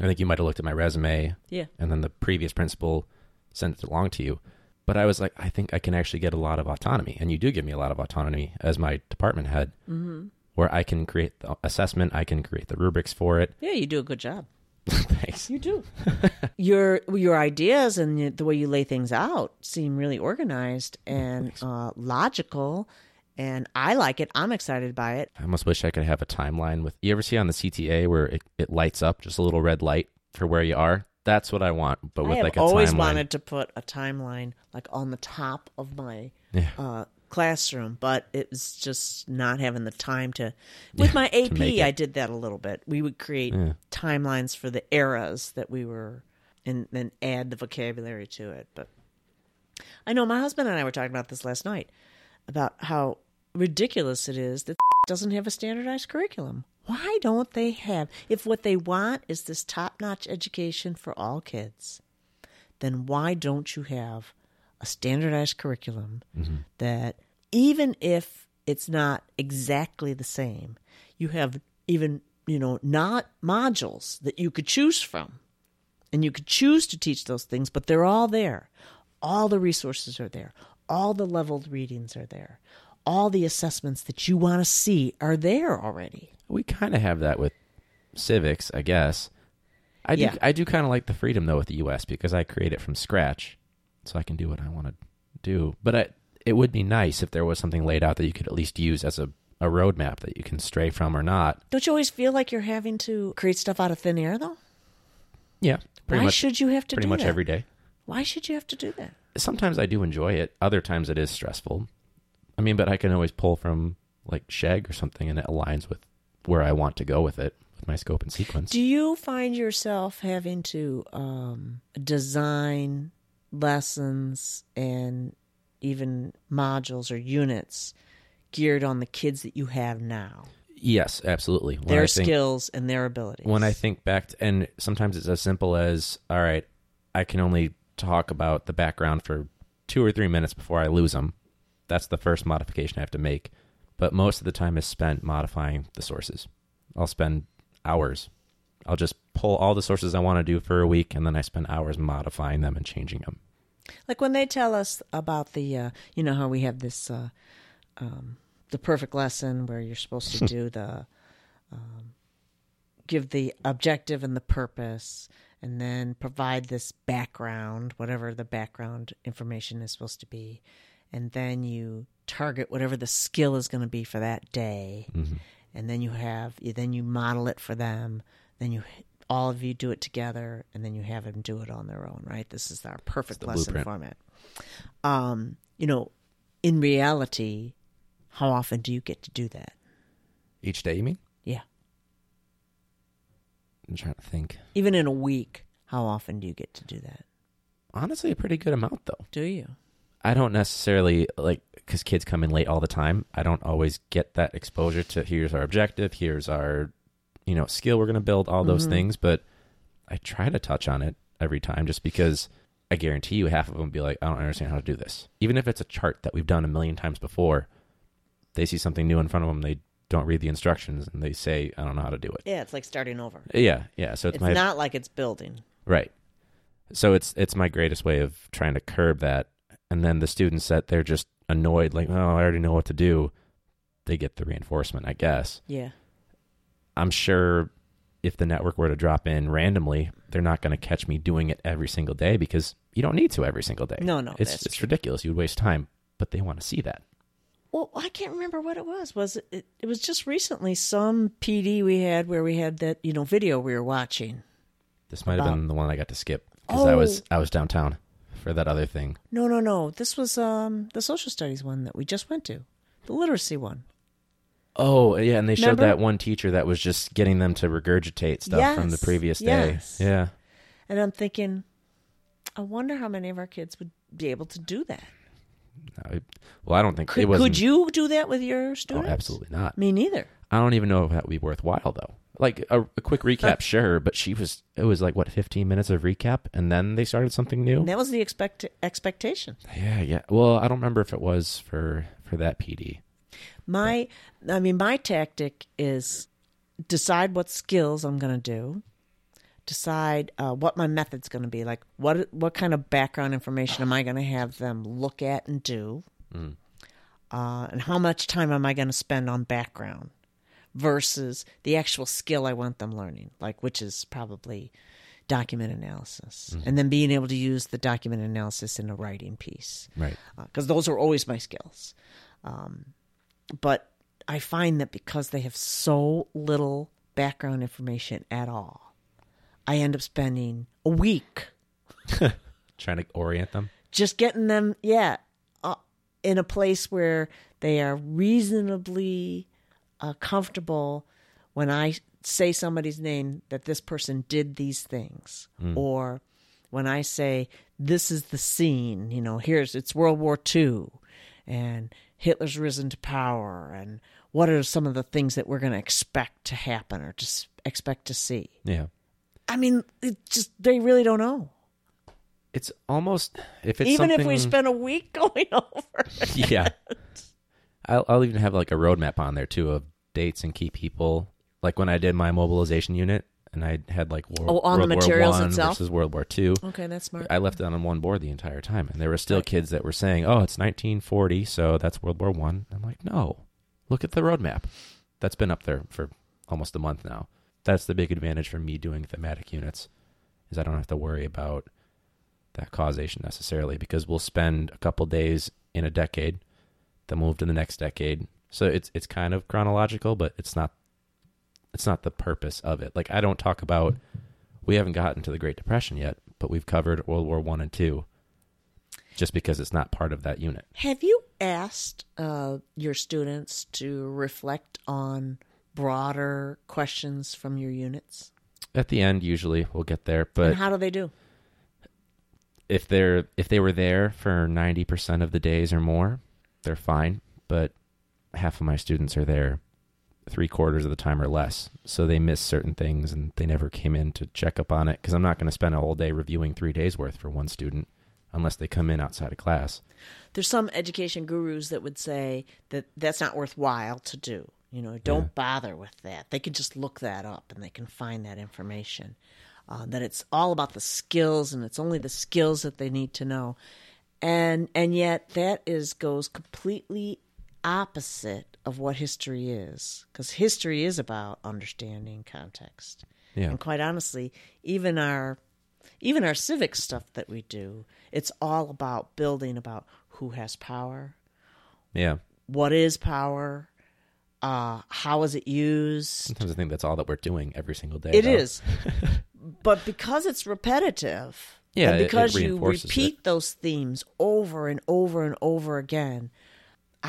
I think you might have looked at my resume Yeah. and then the previous principal sent it along to you. But I was like, I think I can actually get a lot of autonomy. And you do give me a lot of autonomy as my department head, Mm-hmm. where I can create the assessment, I can create the rubrics for it. Yeah, you do a good job. Thanks. You do. your your ideas and the way you lay things out seem really organized and uh, logical, and I like it. I'm excited by it. I almost wish I could have a timeline with. You ever see on the CTA where it, it lights up just a little red light for where you are? That's what I want, but I with have like a always timeline. wanted to put a timeline like on the top of my Yeah. uh, classroom, but it was just not having the time to. With my AP. I did that a little bit. We would create Yeah. timelines for the eras that we were, and then add the vocabulary to it. But I know my husband and I were talking about this last night about how ridiculous it is that doesn't have a standardized curriculum. Why don't they have? If what they want is this top-notch education for all kids, then why don't you have a standardized curriculum mm-hmm. that even if it's not exactly the same, you have even, you know, not modules that you could choose from. And you could choose to teach those things, but they're all there. All the resources are there. All the leveled readings are there. All the assessments that you want to see are there already. We kind of have that with civics, I guess. I do. Yeah. I do kind of like the freedom though with the U.S. because I create it from scratch, so I can do what I want to do. But I, it would be nice if there was something laid out that you could at least use as a a roadmap that you can stray from or not. Don't you always feel like you're having to create stuff out of thin air, though? Yeah, Why much. should you have to do that? pretty much that? every day. Why should you have to do that? sometimes I do enjoy it. Other times it is stressful. I mean, but I can always pull from like SHEG or something, and it aligns with where I want to go with it, with my scope and sequence. Do you find yourself having to um, design lessons and even modules or units geared on the kids that you have now, yes, absolutely. When their I think, skills and their abilities? When I think back, to, and sometimes it's as simple as, all right, I can only talk about the background for two or three minutes before I lose them. That's the first modification I have to make. But most of the time is spent modifying the sources. I'll spend hours. I'll just pull all the sources I want to do for a week, and then I spend hours modifying them and changing them. like when they tell us about the, uh, you know how we have this, uh, um, the perfect lesson where you're supposed to do the, um, give the objective and the purpose, and then provide this background, whatever the background information is supposed to be, and then you target whatever the skill is going to be for that day, and then you have, then you model it for them, then you all of you do it together, and then you have them do it on their own. Right? This is our perfect lesson blueprint. format. Um, you know, in reality, how often do you get to do that? Each day, you mean? Yeah. I'm trying to think. Even in a week, how often do you get to do that? Honestly, a pretty good amount, though. Do you? I don't necessarily like because kids come in late all the time. I don't always get that exposure to here's our objective, here's our, you know, skill we're going to build, all those Mhm. things. But I try to touch on it every time just because I guarantee you half of them will be like, I don't understand how to do this. Even if it's a chart that we've done a million times before, they see something new in front of them, they don't read the instructions and they say, I don't know how to do it. Yeah, it's like starting over. Yeah, yeah. So it's, It's my not like it's building. right. So it's it's my greatest way of trying to curb that. And then the students that they're just annoyed, like, oh, I already know what to do. They get the reinforcement, I guess. Yeah. I'm sure if the network were to drop in randomly, they're not going to catch me doing it every single day because you don't need to every single day. No, no, it's it's ridiculous. You'd waste time, but they want to see that. Well, I can't remember what it was. Was it, it? It was just recently some PD we had where we had that you know video we were watching. This might have been the one I got to skip because I was Oh. I was downtown for that other thing. No, no, no. This was um the social studies one that we just went to, the literacy one. Oh yeah, and they showed that one teacher that was just getting them to regurgitate stuff from the previous day. yes. Yeah, And I'm thinking, I wonder how many of our kids would be able to do that. I- well, I don't think Could, was. could you do that with your Oh, students? absolutely not. Me neither. I don't even know if that would be worthwhile though. Like a, a quick recap, sure, but she was. It was like what, fifteen minutes of recap, and then they started something new. And that was the expect expectation. Yeah, yeah. Well, I don't remember if it was for for that PD. My, I mean, my tactic is decide what skills I'm going to do, decide uh, what my method's going to be. Like, what what kind of background information am I going to have them look at and do, uh, and how much time am I going to spend on background versus the actual skill I want them learning, like which is probably document analysis, and then being able to use the document analysis in a writing piece Right. because those are always my skills. Um, but I find that because they have so little background information at all, I end up spending a week Trying to orient them. just getting them, yeah, uh, in a place where they are reasonably uh, comfortable when I say somebody's name that this person did these things, or when I say this is the scene, you know, here's it's World War II, and Hitler's risen to power, and what are some of the things that we're going to expect to happen or just expect to see? Yeah. I mean, it just they really don't know. It's almost if it's Even if we spend a week going over. it. yeah. I'll, I'll even have like a roadmap on there too of dates and key people. Like when I did my mobilization unit, and I had like World, Oh, on the materials War itself? versus World War Two. Okay, that's smart. I left it on one board the entire time, and there were still kids that were saying, "Oh, it's 1940, so that's World War One." I'm like, "No, look at the roadmap. That's been up there for almost a month now. That's the big advantage for me doing thematic units, is I don't have to worry about that causation necessarily because we'll spend a couple days in a decade, then move to the next decade. So it's it's kind of chronological, but it's not it's not the purpose of it. Like I don't talk about we haven't gotten to the Great Depression yet, but we've covered World War One and Two, just because it's not part of that unit. Have you asked uh, your students to reflect on broader questions from your units? At the end, usually we'll get there, but and how do they do? if they're if they were there for ninety percent of the days or more, they're fine. But half of my students are there three quarters of the time or less, so they miss certain things and they never came in to check up on it because I'm not going to spend a whole day reviewing three days worth for one student unless they come in outside of class. There's some education gurus that would say that that's not worthwhile to do. You know, don't Yeah. bother with that. They can just look that up and they can find that information. Uh, that it's all about the skills and it's only the skills that they need to know. And and yet that is goes completely opposite of what history is because history is about understanding context. Yeah, And quite honestly, even our even our civic stuff that we do, it's all about building about who has power, yeah. what is power, uh, how is it used. Sometimes I think that's all that we're doing every single day. It though. is, but because it's repetitive, Yeah, and it- it because you reinforces it. repeat those themes over and over and over again.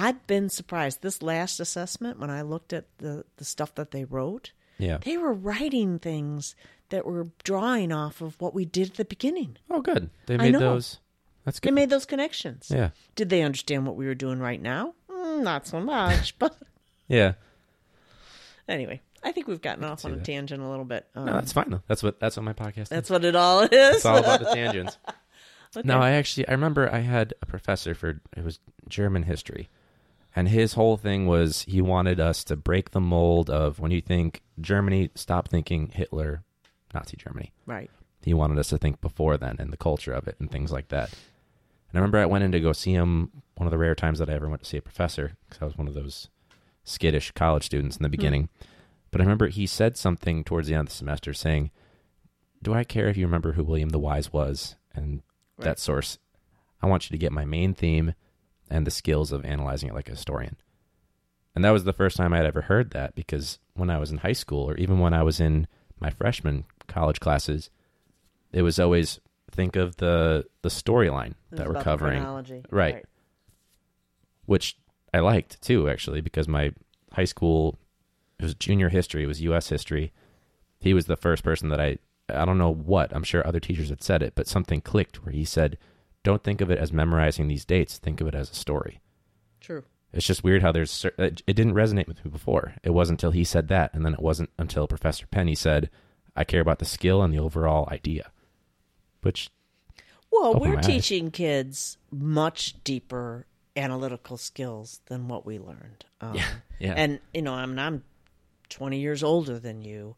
I've been surprised. This last assessment, when I looked at the, the stuff that they wrote, Yeah. they were writing things that were drawing off of what we did at the beginning. Oh, good. They made those. That's good. They made those connections. yeah. Did they understand what we were doing right now? Mm, not so much, but Yeah. anyway, I think we've gotten off on a that. tangent a little bit. Um, No, that's fine though. That's what that's what my podcast is. that's what it all is. It's all about the tangents. Okay. No, I actually I remember I had a professor for it was German history. And his whole thing was he wanted us to break the mold of when you think Germany, stop thinking Hitler, Nazi Germany. right. He wanted us to think before then and the culture of it and things like that. And I remember I went in to go see him one of the rare times that I ever went to see a professor because I was one of those skittish college students in the hmm. beginning. But I remember he said something towards the end of the semester saying, Do I care if you remember who William the Wise was and Right. that source? I want you to get my main theme and the skills of analyzing it like a historian. And that was the first time I'd ever heard that because when I was in high school or even when I was in my freshman college classes, it was always think of the the storyline that we're covering, chronology. Right. which I liked too, actually, because my high school it was junior history, it was U.S. history. He was the first person that I I don't know what I'm sure other teachers had said it, but something clicked where he said, "Don't think of it as memorizing these dates. Think of it as a story." True. It's just weird how there's it didn't resonate with me before. It wasn't until he said that, and then it wasn't until Professor Penny said, "I care about the skill and the overall idea," which Well, we're eyes. teaching kids much deeper analytical skills than what we learned. Um, yeah, And you know, I'm I'm 20 years older than you,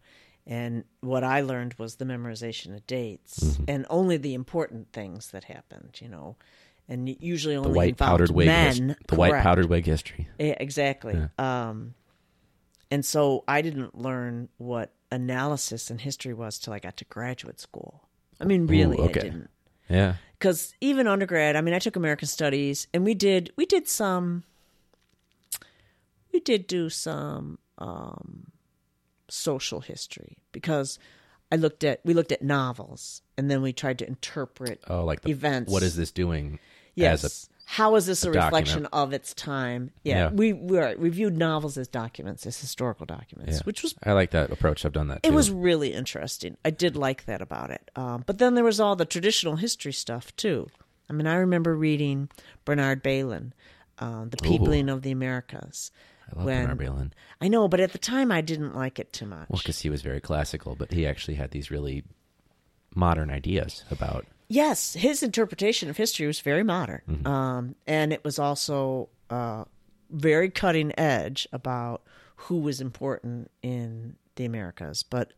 and what I learned was the memorization of dates Mm-hmm. and only the important things that happened. You know, and usually the only white powdered wig, his- men. the white powdered wig history. Yeah, exactly. Um, and so I didn't learn what analysis and history was till I got to graduate school. I mean, really, okay. I didn't Yeah, because even undergrad, I mean, I took American Studies, and we did we did some, we did do some um, social history because I looked at we looked at novels, and then we tried to interpret oh, like the events. What is this doing? Yes. As How is this a, a reflection document. of its time? Yeah, Yeah. we we, are, we viewed novels as documents, as historical documents, Yeah. which was I like that approach. I've done that. Too. it was really interesting. I did like that about it. Um, but then there was all the traditional history stuff too. I mean, I remember reading Bernard Bailyn, uh, "The Peopling of the Americas." I love when- Bernard Bailyn. I know, but at the time, I didn't like it too much. Well, because he was very classical, but he actually had these really modern ideas about. yes, his interpretation of history was very modern, Mm-hmm. um, and it was also uh, very cutting edge about who was important in the Americas. But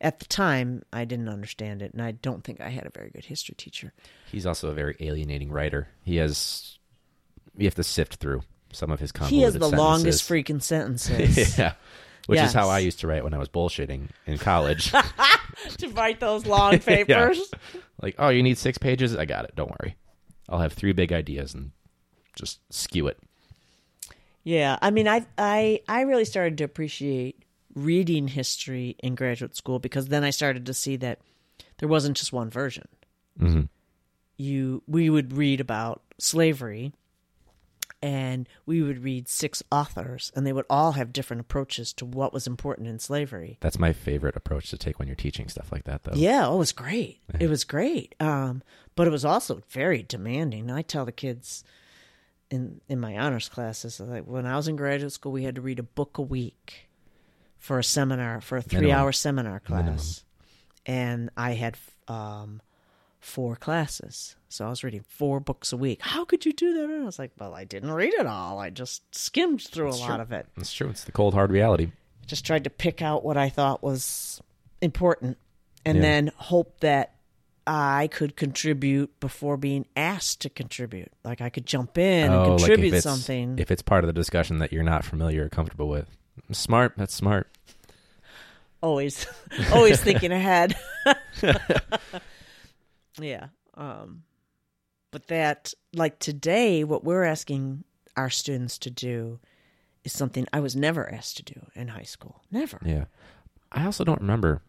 at the time, I didn't understand it, and I don't think I had a very good history teacher. He's also a very alienating writer. He has. You have to sift through some of his convoluted He has the sentences. longest freaking sentences. yeah. Which is how I used to write when I was bullshitting in college. to write those long papers. like, oh, you need six pages? I got it. Don't worry. I'll have three big ideas and just skew it. yeah. I mean, I I I really started to appreciate reading history in graduate school because then I started to see that there wasn't just one version. Mhm. You we would read about slavery and we would read six authors and they would all have different approaches to what was important in slavery. That's my favorite approach to take when you're teaching stuff like that, though. Yeah, oh, it was great. It was great. Um, but it was also very demanding. I tell the kids in in my honors classes like when I was in graduate school, we had to read a book a week for a seminar for a three hour seminar class, and I had um, four classes, so I was reading four books a week. How could you do that? And I was like, well, I didn't read it all. I just skimmed through a lot of it. It's true. It's the cold, hard reality. just tried to pick out what I thought was important and Yeah. then hope that I could contribute before being asked to contribute. Like I could jump in and Oh, like contribute if something. If it's part of the discussion that you're not familiar or comfortable with. Smart. That's smart. always always thinking ahead. yeah. Um but that like today what we're asking our students to do is something I was never asked to do in high school. Never. Yeah. I also don't remember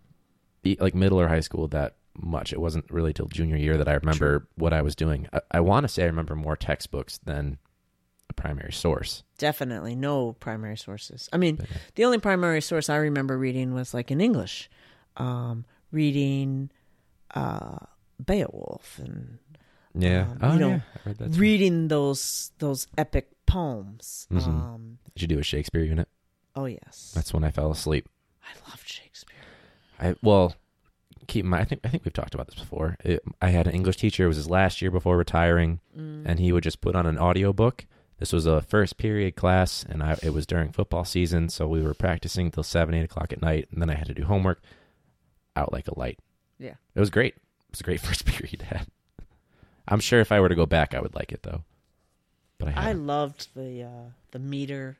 like middle or high school that much. It wasn't really till junior year that I remember what I was doing. I, I want to say I remember more textbooks than a primary source. Definitely no primary sources. I mean, the only primary source I remember reading was like in English, um, reading uh, Beowulf and Yeah. Um, oh, you know, yeah. I read that. too. reading those those epic poems. Mhm. Um, Did you do a Shakespeare unit? oh yes, That's when I fell asleep. I loved Shakespeare. I well, keep in mind. I think I think we've talked about this before. It, I had an English teacher. It was his last year before retiring, and he would just put on an audiobook. This was a first period class, and I, it was during football season, so we were practicing till seven, eight o'clock at night, and then I had to do homework. Out like a light. Yeah. It was great. It was a great first period to have. I'm sure if I were to go back, I would like it though. But I, I loved the uh, the meter.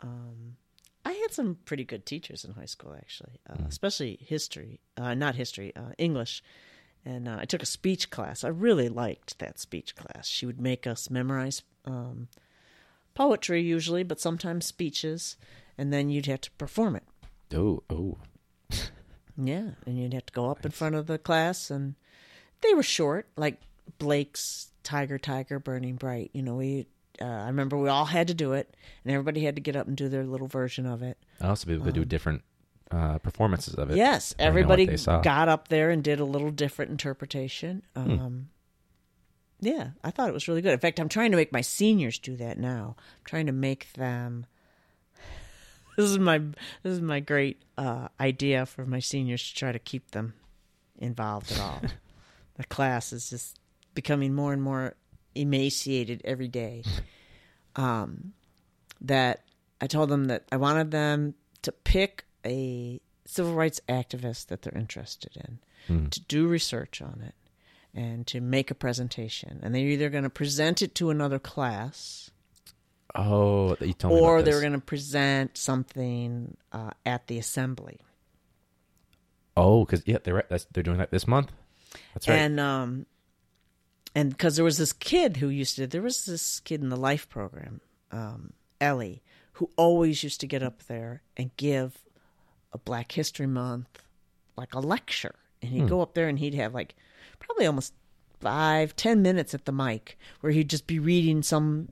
Um, I had some pretty good teachers in high school, actually, uh, especially history, uh, not history, uh, English. And uh, I took a speech class. I really liked that speech class. She would make us memorize um, poetry usually, but sometimes speeches, and then you'd have to perform it. oh oh Yeah, and you'd have to go up in front of the class, and they were short, like Blake's "Tiger, Tiger, Burning Bright." You know, we. Uh, I remember we all had to do it, and everybody had to get up and do their little version of it. also people could do different uh, performances of it. yes, depending on what everybody got up there and did a little different interpretation. Hmm. Um, Yeah, I thought it was really good. In fact, I'm trying to make my seniors do that now. I'm trying to make them. This is my this is my great uh, idea for my seniors to try to keep them involved at all. the class is just becoming more and more emaciated every day. Um, that I told them that I wanted them to pick a civil rights activist that they're interested in, to do research on it, and to make a presentation. And they're either going to present it to another class, Oh, you told me or they were going to present something uh, at the assembly. Oh, because yeah, they're right. That's, they're doing that this month. That's right. And um, and because there was this kid who used to, there was this kid in the life program, um, Ellie, who always used to get up there and give a Black History Month like a lecture, and he'd go up there and he'd have like probably almost five, ten minutes at the mic where he'd just be reading some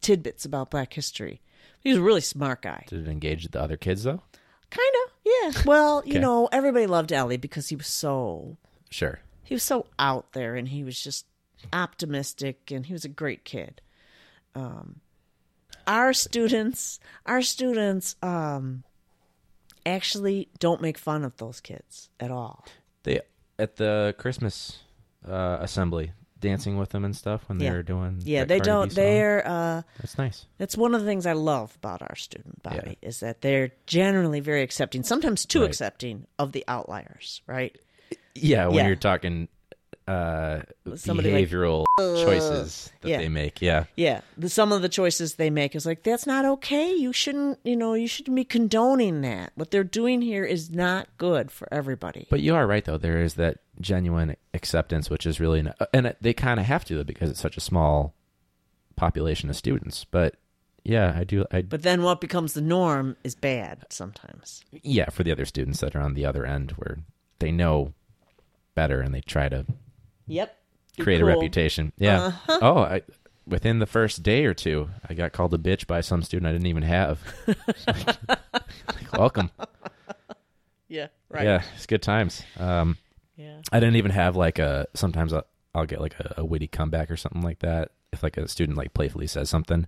tidbits about Black history. He was a really smart guy. Did it engage the other kids though? Kind of, yeah. Well, you know, everybody loved Ellie because he was so Sure. he was so out there and he was just optimistic and he was a great kid um, our students our students um, actually don't make fun of those kids at all They at the Christmas uh, assembly dancing with them and stuff when they Yeah. were doing. yeah they Cardi don't they're uh, That's nice. that's one of the things i love about our student body Yeah. is that they're generally very accepting sometimes too Right. accepting of the outliers right Yeah, when Yeah. you're talking uh, Somebody like, behavioral choices that yeah. they make. Yeah. Yeah, the, some of the choices they make is like that's not okay. You shouldn't, you know, you shouldn't be condoning that. What they're doing here is not good for everybody. But you are right though. There is that genuine acceptance, which is really, not, and it- they kind of have to because it's such a small population of students. But yeah, I do. I But then what becomes the norm is bad sometimes. yeah, for the other students that are on the other end where they know better and they try to Yep. Be create cool. a reputation. Yeah. Oh, I, within the first day or two, I got called a bitch by some student I didn't even have. Like, welcome. Yeah. Right. Yeah, it's good times. Um, Yeah. I didn't even have like a. Sometimes I'll, I'll get like a, a witty comeback or something like that. If like a student like playfully says something,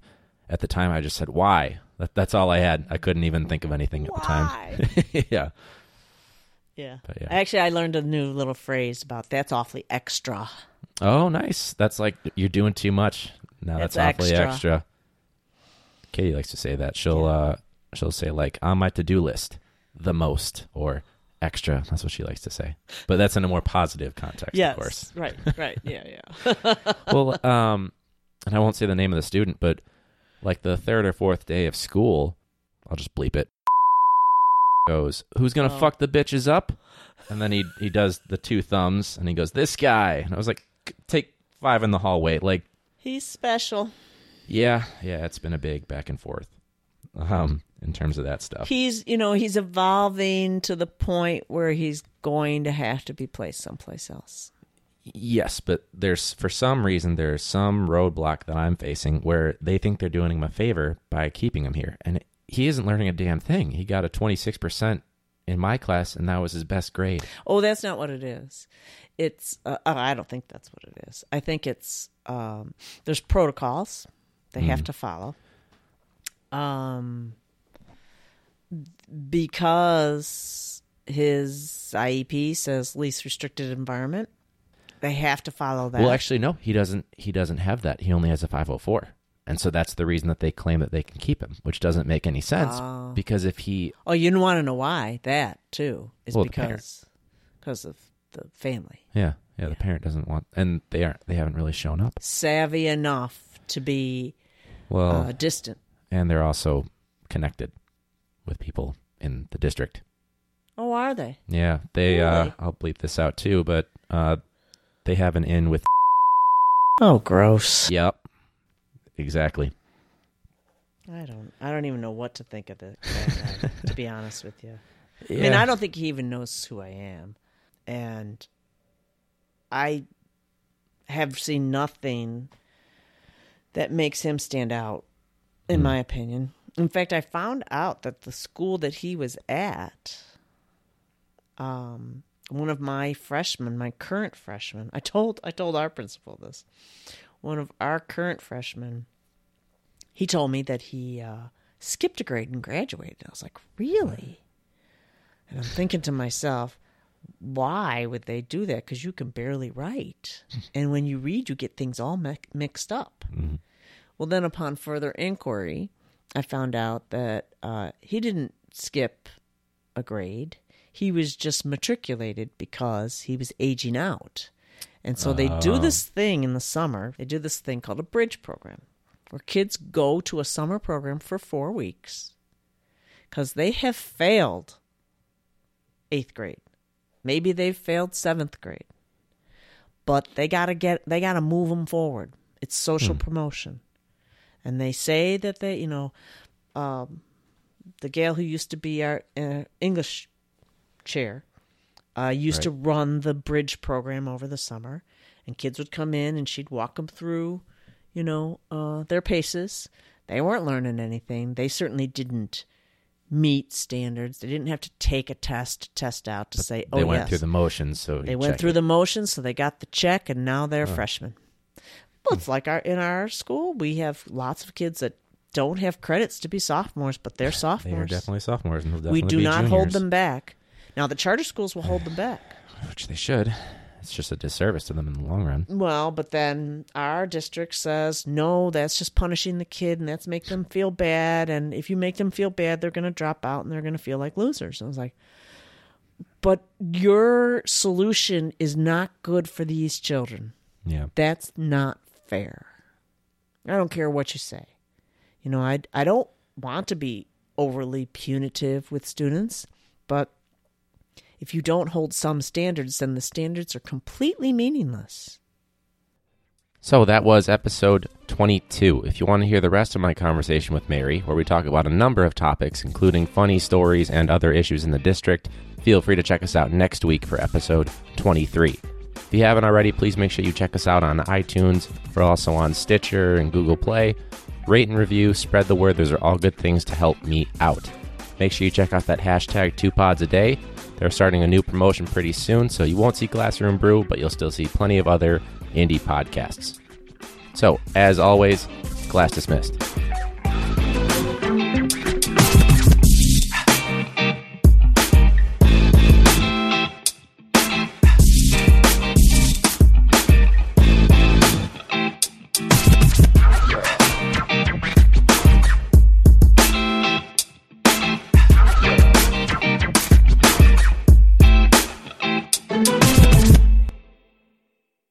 at the time I just said why. That, that's all I had. I couldn't even think of anything at the time. yeah. Yeah. But yeah. Actually, I learned a new little phrase about that's awfully extra. Oh, nice. That's like you're doing too much. Now that's, That's awfully extra. extra. Katie likes to say that. She'll uh she'll say like on my to do list, the most or extra. That's what she likes to say. But that's in a more positive context, Yes. of course. Right. Right. Yeah. Yeah. well, um, and I won't say the name of the student, but like the third or fourth day of school, I'll just bleep it. Goes, who's gonna Oh. fuck the bitches up? And then he he does the two thumbs, and he goes, this guy. And I was like, take five in the hallway. Like, He's special. yeah, yeah, it's been a big back and forth, um, in terms of that stuff. He's, you know, he's evolving to the point where he's going to have to be placed someplace else. Yes, but there's for some reason there's some roadblock that I'm facing where they think they're doing him a favor by keeping him here, and he isn't learning a damn thing. He got a 26 percent in my class, and that was his best grade. Oh, that's not what it is. It's uh, uh, I don't think that's what it is. I think it's um, there's protocols they have to follow. Um, because his IEP says least restricted environment. They have to follow that. Well, actually, no, he doesn't. He doesn't have that. He only has a 504, and so that's the reason that they claim that they can keep him, which doesn't make any sense Oh. because if he, oh, you didn't want to know why that too is Well, because because of the family yeah, yeah, the parent doesn't want, and they aren't. They haven't really shown up. savvy enough to be Well, uh, distant. and they're also connected with people in the district. Oh, are they? Yeah, they. Uh, I'll bleep this out too, but uh, they have an in with. Oh, gross. Yep, exactly. I don't. I don't even know what to think of guy, to be honest with you. I mean, I don't think he even knows who I am, and I have seen nothing that makes him stand out, in Hmm. my opinion. In fact, I found out that the school that he was at, um, one of my freshmen, my current freshman, I told I told our principal this. One of our current freshmen, he told me that he uh, skipped a grade and graduated. I was like, really? And I'm thinking to myself, why would they do that? Because you can barely write. And when you read, you get things all mi- mixed up. Well, then upon further inquiry, I found out that uh, he didn't skip a grade. He was just matriculated because he was aging out. And so they do Oh. this thing in the summer. They do this thing called a bridge program where kids go to a summer program for four weeks because they have failed eighth grade. Maybe they've failed seventh grade, but they gotta get they gotta move them forward. It's social promotion, and they say that they you know, um, the gal who used to be our uh, English chair uh, used to run the bridge program over the summer, and kids would come in and she'd walk them through, you know, uh, their paces. They weren't learning anything. They certainly didn't meet standards. They didn't have to take a test to test out to say, "Oh they went yes." through the motions, so they went through it. the motions, so they got the check, and now they're freshmen. Well, it's like our in our school, we have lots of kids that don't have credits to be sophomores, but they're sophomores. They are definitely sophomores, they'll we do not hold them back. Now, the charter schools will hold them back. which they should. It's just a disservice to them in the long run. Well, but then our district says, no, that's just punishing the kid and that's make them feel bad. And if you make them feel bad, they're going to drop out and they're going to feel like losers. I was like, but your solution is not good for these children. Yeah, That's not fair. I don't care what you say. You know, I, I don't want to be overly punitive with students, but if you don't hold some standards, then the standards are completely meaningless. So that was episode 22. If you want to hear the rest of my conversation with Mary, where we talk about a number of topics, including funny stories and other issues in the district, feel free to check us out next week for episode 23. If you haven't already, please make sure you check us out on iTunes. We're also on Stitcher and Google Play. Rate and review, spread the word. Those are all good things to help me out. Make sure you check out that hashtag two pods a day. They're starting a new promotion pretty soon, so you won't see Classroom Brew, but you'll still see plenty of other indie podcasts. So, as always, class dismissed.